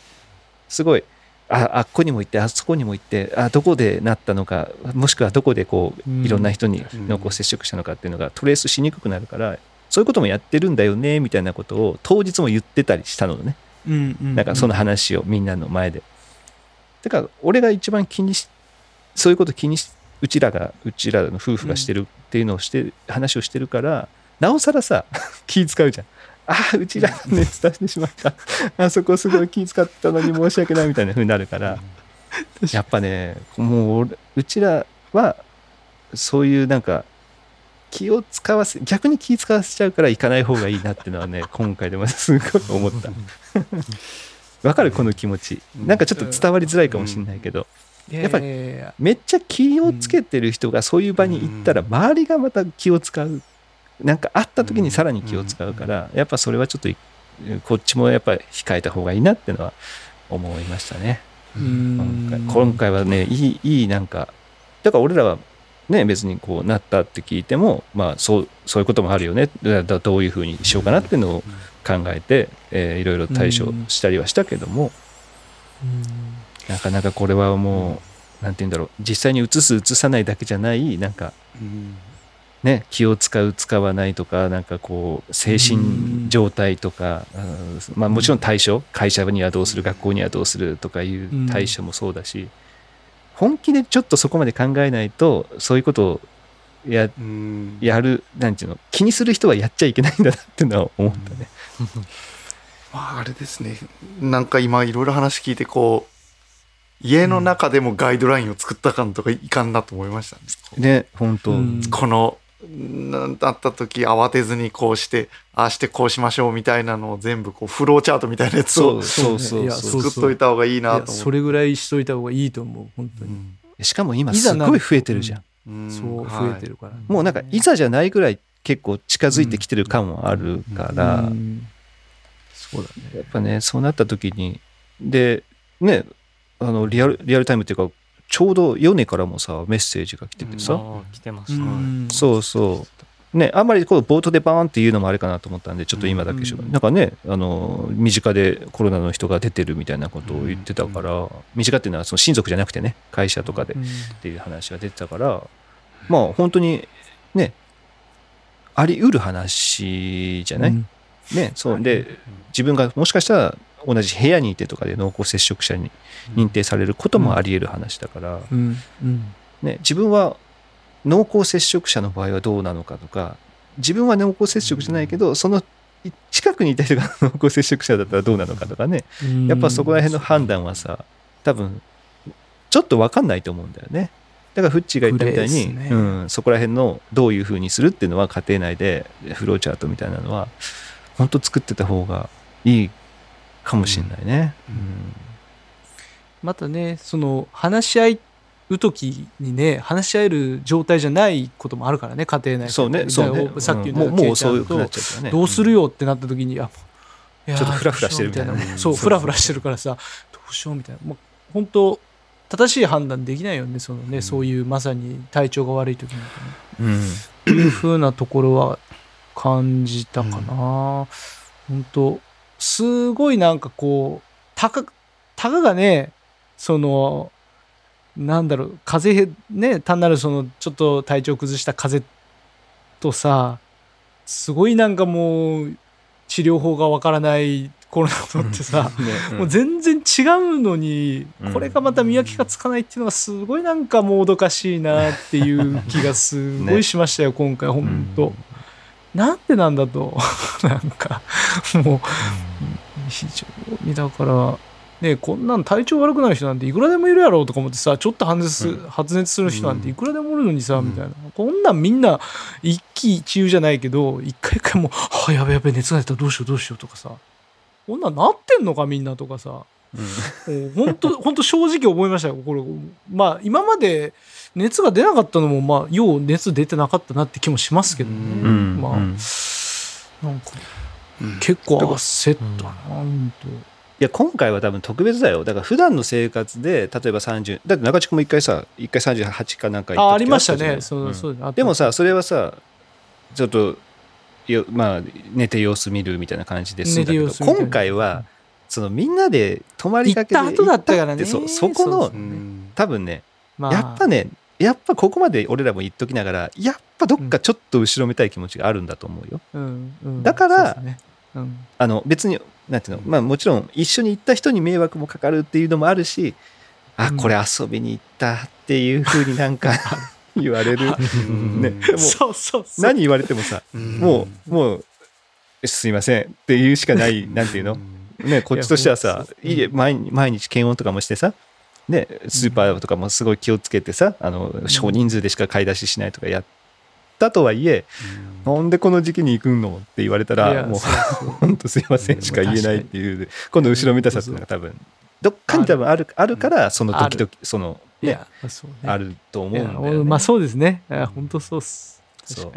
すごいああっこにも行ってあそこにも行ってあどこでなったのかもしくはどこでこううん。いろんな人にうん濃厚接触したのかっていうのがトレースしにくくなるからそういうこともやってるんだよねみたいなことを当日も言ってたりしたのね。うんうんなんかその話をみんなの前で。だから俺が一番気にしそういうこと気にしうちらがうちらの夫婦がしてるっていうのをして、話をしてるからなおさらさ 気使うじゃん。ああうちら熱出してしまった。あそこすごい気使ったのに申し訳ないみたいな風になるから。やっぱねもう俺うちらはそういうなんか気を使わせ逆に気使わせちゃうから行かない方がいいなっていうのはね 今回でもすごい思った。わかるこの気持ち。うん。なんかちょっと伝わりづらいかもしれないけど、やっぱりめっちゃ気をつけてる人がそういう場に行ったらうん。周りがまた気を使う。なんかあった時にさらに気を使うからやっぱそれはちょっといこっちもやっぱり控えた方がいいなっていうのは思いましたね。うん。今回。今回はねいいいいなんかだから俺らはね別にこうなったって聞いてもまあそうそういうこともあるよね。どういうふうにしようかなっていうのを考えて、えーいろいろ対処したりはしたけども、なかなかこれはもう、なんて言うんだろう。実際に移す移さないだけじゃないなんかね気を使う使わないとかなんかこう精神状態とか、うん。まあ、もちろん対処。会社にはどうする学校にはどうするとかいう対処もそうだし、本気でちょっとそこまで考えないとそういうことをやうんやるなんていうの気にする人はやっちゃいけないんだなっていうのは思ったね。まああれですねなんか今いろいろ話聞いてこう家の中でもガイドラインを作った感とかいかんなと思いましたね。ね本当、うんこのなんだった時慌てずにこうしてああしてこうしましょうみたいなのを全部こうフローチャートみたいなやつをそうそうそういやそう。作っといた方がいいなとそれぐらいしといた方がいいと思う本当に、しかも今いざなすごい増えてるじゃん。うんそうはい増えてるから、もうなんかい。ざじゃないぐらい結構近づいてきてる感もあるから、うん。そうだね。やっぱねそうなった時にでねあのリアルリアルタイムっていうかちょうど米からもさメッセージが来ててさ、ああ来てまそうそう。ねあんまりこう冒頭でバーンっていうのもあれかなと思ったんでちょっと今だけしょ、うんなんかねあの身近でコロナの人が出てるみたいなことを言ってたから、身近っていうのはその親族じゃなくてね会社とかでうん。っていう話が出てたからまあ本当にねあり得る話じゃない、うん。ねそう。で自分がもしかしたら同じ部屋にいてとかで濃厚接触者に認定されることもあり得る話だから、ね、自分は濃厚接触者の場合はどうなのかとか自分は濃厚接触じゃないけどそのい近くにいた人が濃厚接触者だったらどうなのかとかね。やっぱそこら辺の判断はさ多分ちょっと分かんないと思うんだよね。だからフッチーが言ったみたいに、ね。うん、そこら辺のどういうふうにするっていうのは家庭内でフローチャートみたいなのは本当作ってた方がいいかもしれないね。うん。またねその話し合う時にね話し合える状態じゃないこともあるからね家庭内で。そうねそうね。さっき言ったうん。もうもうそういうふうになっとちゃったね。どうするよってなった時にあいやーちょっとフラフラしてるみたいな。そうフラフラしてるからさどうしようみたいな。もう本当正しい判断できないよねそのね、そういうまさに体調が悪い時なんかね。うん。いう風なところは感じたかな、本当すごいなんかこうたかたかがねそのなんだろう風邪ね単なるそのちょっと体調崩した風邪とさすごいなんかもう治療法がわからないコロナのってさ、もう全然違うのに、うん。これがまた見分けがつかないっていうのがすごいなんかもどかしいなっていう気がすごいしましたよ、今回本当、なんでなんだと。なんかもう非常にだからねこんなん体調悪くなる人なんていくらでもいるやろうとか思ってさちょっと発熱す,、うん。発熱する人なんていくらでもおるのにさ、うん。みたいな。こんなんみんな一喜一憂じゃないけど一回一回もう「はあやべやべ熱が出たらどうしようどうしよう」とかさ。こんなんなってんのかみんなとかさ。本当本当正直思いましたよこれまあ今まで熱が出なかったのもまあよう熱出てなかったなって気もしますけどね、うん。まあ、うん。なんかうん結構焦ったな、本当いや今回は多分特別だよ。だから普段の生活で例えば30だって中地君も一回さ一回38かなんか行っあありましたね。そう、うん。そうでもさそれはさちょっとよまあ寝て様子見るみたいな感じで済んだけど今回はそのみんなで泊まりかけで行った後だったからね。そそこのそうそううん多分ねまあ。やっぱねやっぱここまで俺らも言っときながらやっぱどっかちょっと後ろめたい気持ちがあるんだと思うよ。うん。うん。だからね。うん。あの別になんていうのまあもちろん一緒に行った人に迷惑もかかるっていうのもあるしあうん。これ遊びに行ったっていうふうになんか 言われる。うん。ね。でもそうそうそう。何言われてもさうん。もうもうすいませんっていうしかないなんていうの？ねこっちとしてはさ毎日検温とかもしてさねスーパーとかもすごい気をつけてさあの少人数でしか買い出ししないとかやったとはいえなんでこの時期に行くのって言われたらもう本当すいませんしか言えないっていう今度後ろめたさっていうのが多分どっかに多分あるある。からその時々そのねいやそうね。あると思うんだよね。まあそうですね。本当そうっす。そう。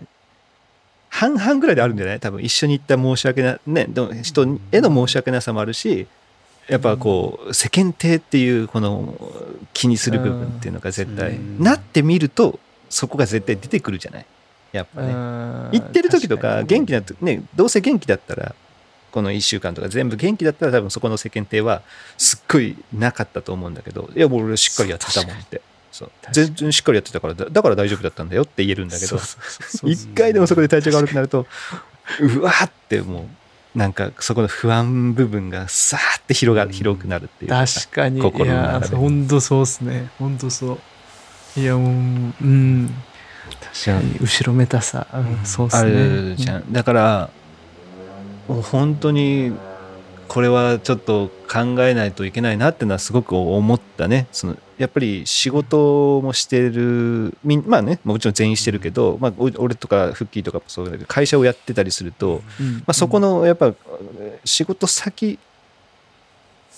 半々ぐらいであるんじゃない？多分一緒に行った申し訳なねでも人への申し訳なさもあるしやっぱこう世間体っていうこの気にする部分っていうのが絶対うん。なってみるとそこが絶対出てくるじゃない？やっぱね。行行ってる時とか元気なとねどうせ元気だったらこの1週間とか全部元気だったら多分そこの世間体はすっごいなかったと思うんだけどいや俺しっかりやってたもんって。そう。全然しっかりやってたからだだから大丈夫だったんだよって言えるんだけど一回でもそこで体調が悪くなるとうわーってもうなんかそこの不安部分がさーって広がうん。広くなるっていうか確かに。い心のや中で。本当そうっすね。本当そう。いやもううん。確かに。後ろめたさ、うん、そうっすあねるじゃん、だから本当にこれはちょっと考えないといけないなっていうのはすごく思ったね。そのやっぱり仕事もしてるみんまあねもちろん全員してるけど、まあ、お俺とかフッキーとかもそうだけど会社をやってたりすると、うん。まあ、そこのやっぱ仕事先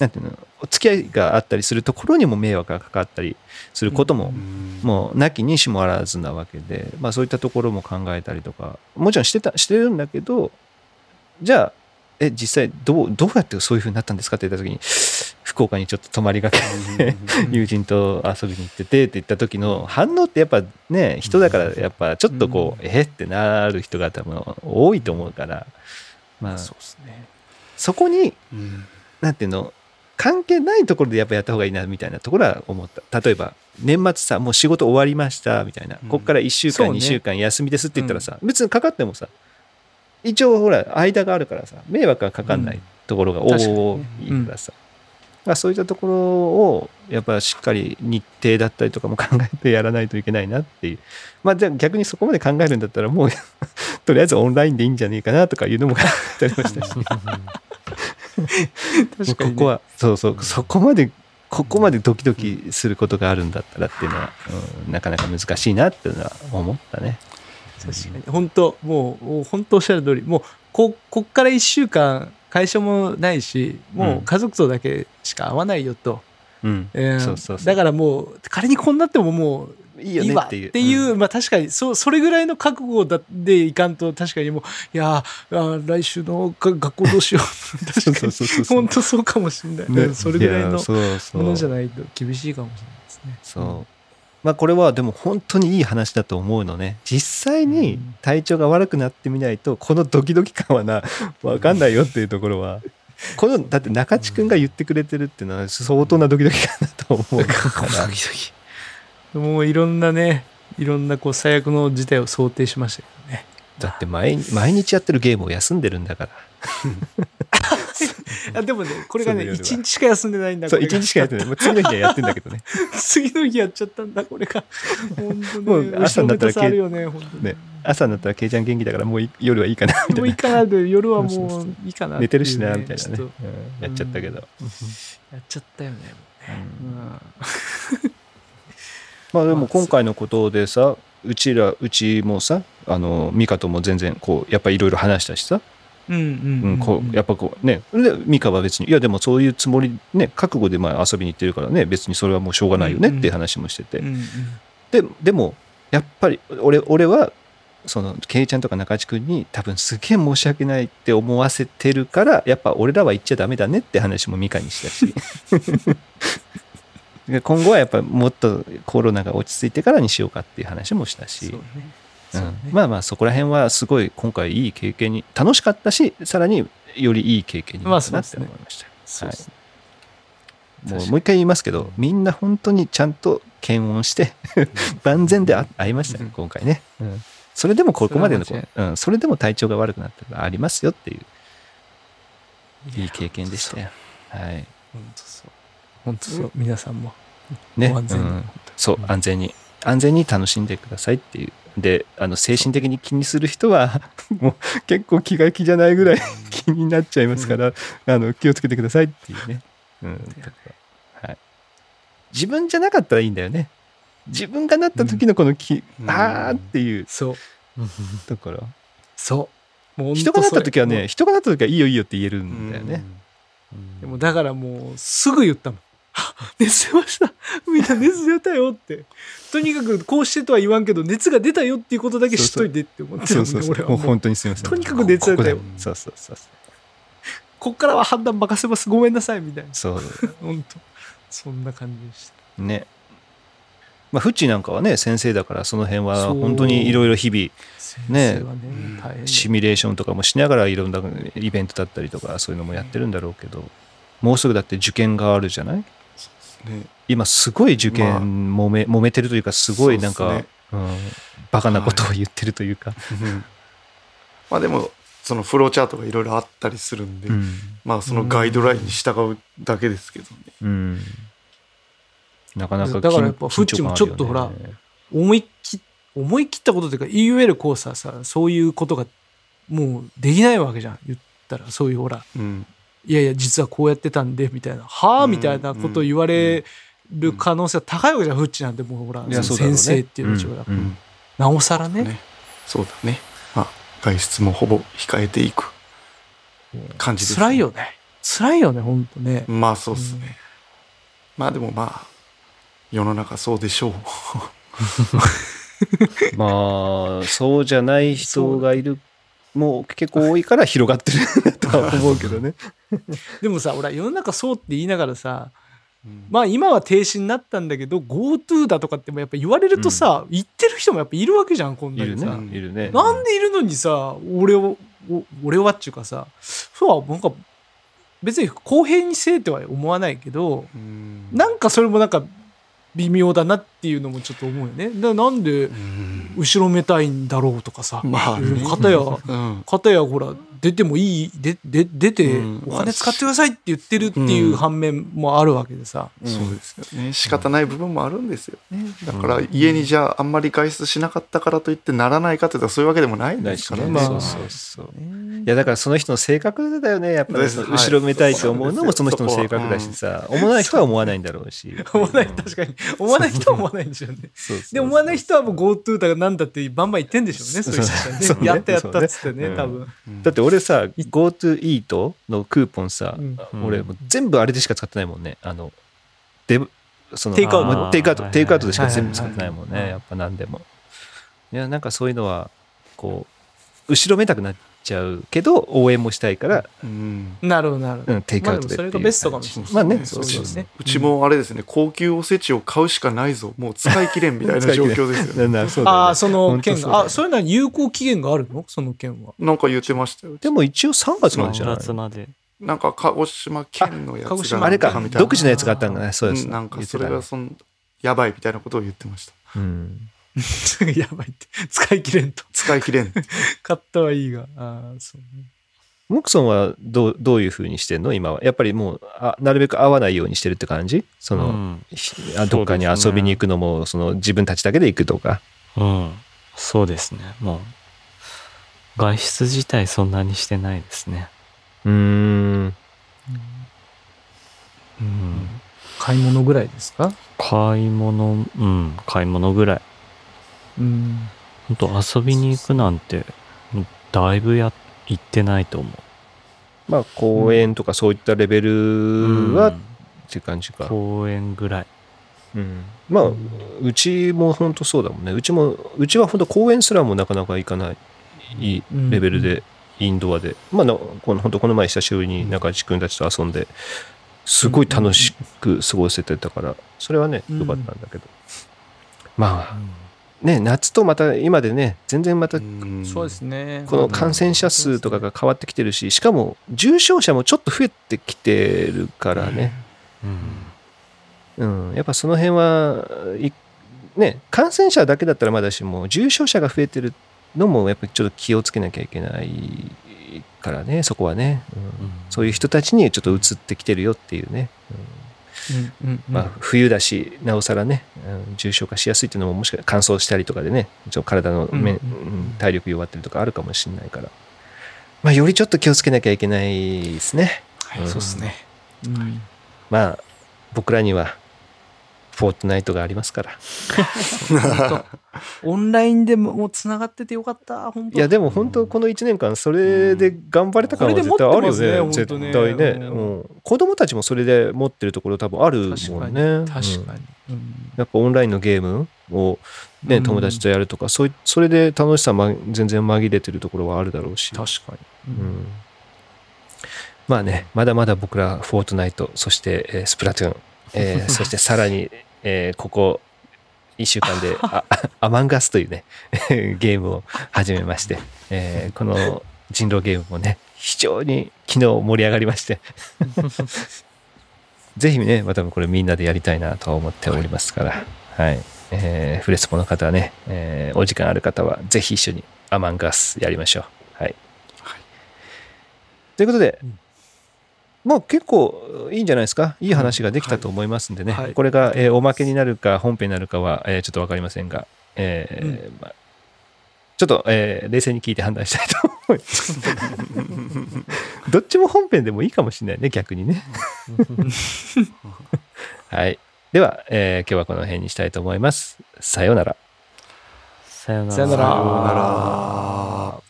なんていうのお付き合いがあったりするところにも迷惑がかかったりすることももうなきにしもあらずなわけで、まあ、そういったところも考えたりとかもちろんしてたしてるんだけどじゃあえ実際どうどうやってそういうふうになったんですかって言った時に福岡にちょっと泊まりがけて友人と遊びに行っててって言った時の反応ってやっぱね人だからやっぱちょっとこう、えってなる人が多分多いと思うから、まあ、そうっすね。そこにうん。なんていうの関係ないところでやっぱやった方がいいなみたいなところは思った。例えば年末さもう仕事終わりましたみたいな、うん。こっから1週間、ね。2週間休みですって言ったらさ、別にかかってもさ一応ほら間があるからさ迷惑がかかんないところが多いからさ、まあ、そういったところをやっぱしっかり日程だったりとかも考えてやらないといけないなっていう。まあじゃあ逆にそこまで考えるんだったらもう とりあえずオンラインでいいんじゃねえかなとかいうのも考えたりもしたし。確かに、ね、ここはそうそう。そこまでここまでドキドキすることがあるんだったらっていうのは、うんなかなか難しいなっていうのは思ったね。確かに。本当もうもう本当おっしゃる通りもうここっから1週間会社もないしもう家族とだけしか会わないよと、うん。えーそうそうそう。だからもう仮にこうなってももういいよねっていう。っていう、うん。まあ確かにそうそれぐらいの覚悟だでいかんと確かにもういやーあー来週のが学校どうしよう。確かに本当そうかもしれない、ね。うんそれぐらいやのものじゃないと厳しいかもしれないですね。そう。まあこれはでも本当にいい話だと思うのね。実際に体調が悪くなってみないと、このドキドキ感はな、わかんないよっていうところは。この、だって中地君が言ってくれてるっていうのは相当なドキドキ感だと思うから。もういろんなねいろんなこう最悪の事態を想定しましたけどねだって毎毎日やってるゲームを休んでるんだから。あでもね これがねそうだよ1日しか休んでないんだそう、これが一日しかやってない。もう次の日はやってんだけどね。次の日やっちゃったんだこれが本当ねもう朝になったらねね。朝になったらケイちゃん元気だからもうい夜はいいかな、みたいな。もういいかなで夜はもういいかな寝てるしな、みたいなね。うんやっちゃったけど。とやっちゃったよねもうねうん まあでも今回のことでさうちらうちもさあのミカとも全然こうやっぱいろいろ話したしさ、うんうんううんんこうやっぱこうねでミカは別に。いやでもそういうつもりね覚悟でまあ遊びに行ってるからね別にそれはもうしょうがないよねっていう話もしてて、うんうん。ででもやっぱり俺俺はそのケイちゃんとか中地君に多分すげえ申し訳ないって思わせてるからやっぱ俺らは言っちゃダメだねって話もミカにしたし。で今後はやっぱもっとコロナが落ち着いてからにしようかっていう話もしたし。そうねまあまあそこら辺はすごい今回いい経験に楽しかったしさらによりいい経験になったなって思いました、もうもう一回言いますけどみんな本当にちゃんと検温して万全であ会いましたね今回ね、うん。それでもここまでのそれはうん、それでも体調が悪くなったらありますよっていういい経験でしたよ。はい。本当そう。本当そう。皆さんも。ね、そう安全に。安全に楽しんでくださいっていうであの精神的に気にする人はもう結構気が気じゃないぐらい気になっちゃいますから、あの気をつけてくださいっていうね、うんはい、自分じゃなかったらいいんだよね。自分がなった時のこの気、うん。あーっていう。そう。ところ。そう。もう人がなった時はね人がなった時はいいよいいよって言えるんだよね、でもだからもうすぐ言ったもん。あ熱出ました。みんな熱出たよって。とにかくこうしてとは言わんけど、熱が出たよっていうことだけ知っといてって思ってそるんね俺はもう本当にすみませんとにかく熱出たよそうそうそうこっからは判断任せます。ごめんなさい。みたいな。そう本当そんな感じでした。ね。まあ、フッチーなんかはね、先生だから、その辺は本当にいろいろ日々、ね、大変でシミュレーションとかもしながら、いろんなイベントだったりとか、そういうのもやってるんだろうけど、もうすぐだって受験があるじゃない？ね今、すごい受験揉め、揉めてるというか、すごいなんか、ねうん、バカなことを言ってるというか。うんまあでもそのフローチャートがいろいろあったりするんで、うん。まあそのガイドラインに従うだけですけどね。うん。なかなかだからやっぱフッチもちょっとほら思い切思い切ったことというか、言いえるこうさ、さ、そういうことがもうできないわけじゃん。言ったら、そういうほら、うんいやいや、実はこうやってたんで、みたいな、はあうんみたいなことを言われる可能性が高いわけじゃん、フッチなんてもうほら、先生っていう立場だから。うんなおさらね。ねそうだね。まあ外出もほぼ控えていく感じです、辛いよね。辛いよね、ほんとね。まあそうっすね。まあでもまあ世の中そうでしょう。まあそうじゃない人がいるもう結構多いから広がってるとは思うけどね。でもさ、俺は世の中そうって言いながらさ、うんまあ今は停止になったんだけど、GoTo だとかってもやっぱ言われるとさ、言ってる人もやっぱいるわけじゃん、こんなにさ。ね。いるね。なんでいるのにさ、俺を、お俺はっていうかさ、そうはなんか、別に公平にせえとは思わないけど、うんなんかそれもなんか微妙だなっていうのもちょっと思うよね。だなんでうん。後ろめたいんだろうとかさ、まあね。片や、うん。片やほら、出てもいい、でで出てうん。お金使ってくださいって言ってるっていう反面もあるわけでさ。うん。そうですよね。仕方ない部分もあるんですよ。ね。だから家にじゃああんまり外出しなかったからといってならないかといったらそういうわけでもないんないしね。ですからね、まあ。そうそうそう。いやだからその人の性格だよね。やっぱり後ろめたいと思うのもその人の性格だしさ、思わない人は思わないんだろうし。思わない、確かに。思わない人は思わないんでしょうね。そうそうそうで、思わない人はもう GoTo だかなんだってバンバン言ってんでしょうね、そういう人はね。そうね。やったやったっつってね、多分。うん。だって俺さ、GoTo イートのクーポンさ、うん。俺もう全部あれでしか使ってないもんね。あの、デブ、そのテイクアウト。テイクアウト、はいテイクアウトでしか全部使ってないもんね、はいやっぱ何でも。いや、なんかそういうのは、こう、後ろめたくなっちゃうけど、応援もしたいから、うん。なるほどなるほど、うん、テイクアウトでっていう。まあでもそれがベストかもしれないまあね、そそううそうですね。うちもあれですね高級おせちを買うしかないぞもう使い切れん。みたいな状況ですよねななそうだよねああその本当券そうだよねがあそれなに有効期限があるのその券はなん。か言ってましたよでも一応3月までじゃない3月まで。なん。か鹿児島県のやつが鹿児島あれかなん。みたいな独自のやつがあったん。だねそうです、うん。なん。かそれがそのやばいみたいなことを言ってましたうん やばいって。使い切れんと。使い切れん。買ったはいいが。ああそうね。モクソンはどうどういうふうにしてんの？今は。やっぱりもうあなるべく会わないようにしてるって感じ？その、うん。ひあどっかに遊びに行くのもその自分たちだけで行くとか？うん。そうですね。もう、外出自体そんなにしてないですね。うーん。うん。買い物ぐらいですか？買い物、うん、買い物ぐらい。うん。ほんと遊びに行くなんて、だいぶや、行ってないと思う。まあ公園とかそういったレベルは、っうん。ていう感じか、公園ぐらい。うん。まあうちも本当そうだもんね。うちもうちは本当公園すらもなかなか行かないレベルでインドアで、まあなこの本当この前久しぶりに中地君たちと遊んですごい楽しく過ごせてたからそれはねうん。良かったんだけど、まあね夏とまた今でね全然またうん。そうですね。この感染者数とかが変わってきてるししかも重症者もちょっと増えてきてるからね、うん。うん、やっぱその辺はいね感染者だけだったらまだしも重症者が増えてるのもやっぱりちょっと気をつけなきゃいけないからねそこはね、うん。うん。そういう人たちにちょっと移ってきてるよっていうね、うんまあ、冬だしなおさらね、うん重症化しやすいっていうのももしかしたら乾燥したりとかでねちょっと体の面、体力弱ってるとかあるかもしれないから、まあ、よりちょっと気をつけなきゃいけないですね。はいそうですね。うん。まあ僕らにはフォートナイトがありますから。オンラインでもつながっててよかった本当。いやでも本当この1年間それで頑張れた感は絶対あるよね、これで持って絶対ね、うん。子供たちもそれで持ってるところ多分あるもんね。確かにうん。うん。やっぱオンラインのゲームを、ね、うん。友達とやるとか、そそれで楽しさ、ま、全然紛れてるところはあるだろうし、確かに。うん。まあねまだまだ僕らフォートナイトそして、えースプラトゥーン、えー そしてさらに、えーここ1週間で あアマンガスというね ゲームを始めまして、えーこの人狼ゲームもね非常に昨日盛り上がりまして ぜひねまたこれみんなでやりたいなとは思っておりますからはい、えーフレスポの方はね、えーお時間ある方はぜひ一緒にアマンガスやりましょう。はい、ということで、もう結構いいんじゃないですか？いい話ができたと思いますんでね、はいこれが、えーおまけになるか本編になるかは、えーちょっと分かりませんが、えーまあ、ちょっと、えー冷静に聞いて判断したいと思います。どっちも本編でもいいかもしれないね、逆にね。はい。では、えー今日はこの辺にしたいと思います。さようなら。さよなら。さよならさようなら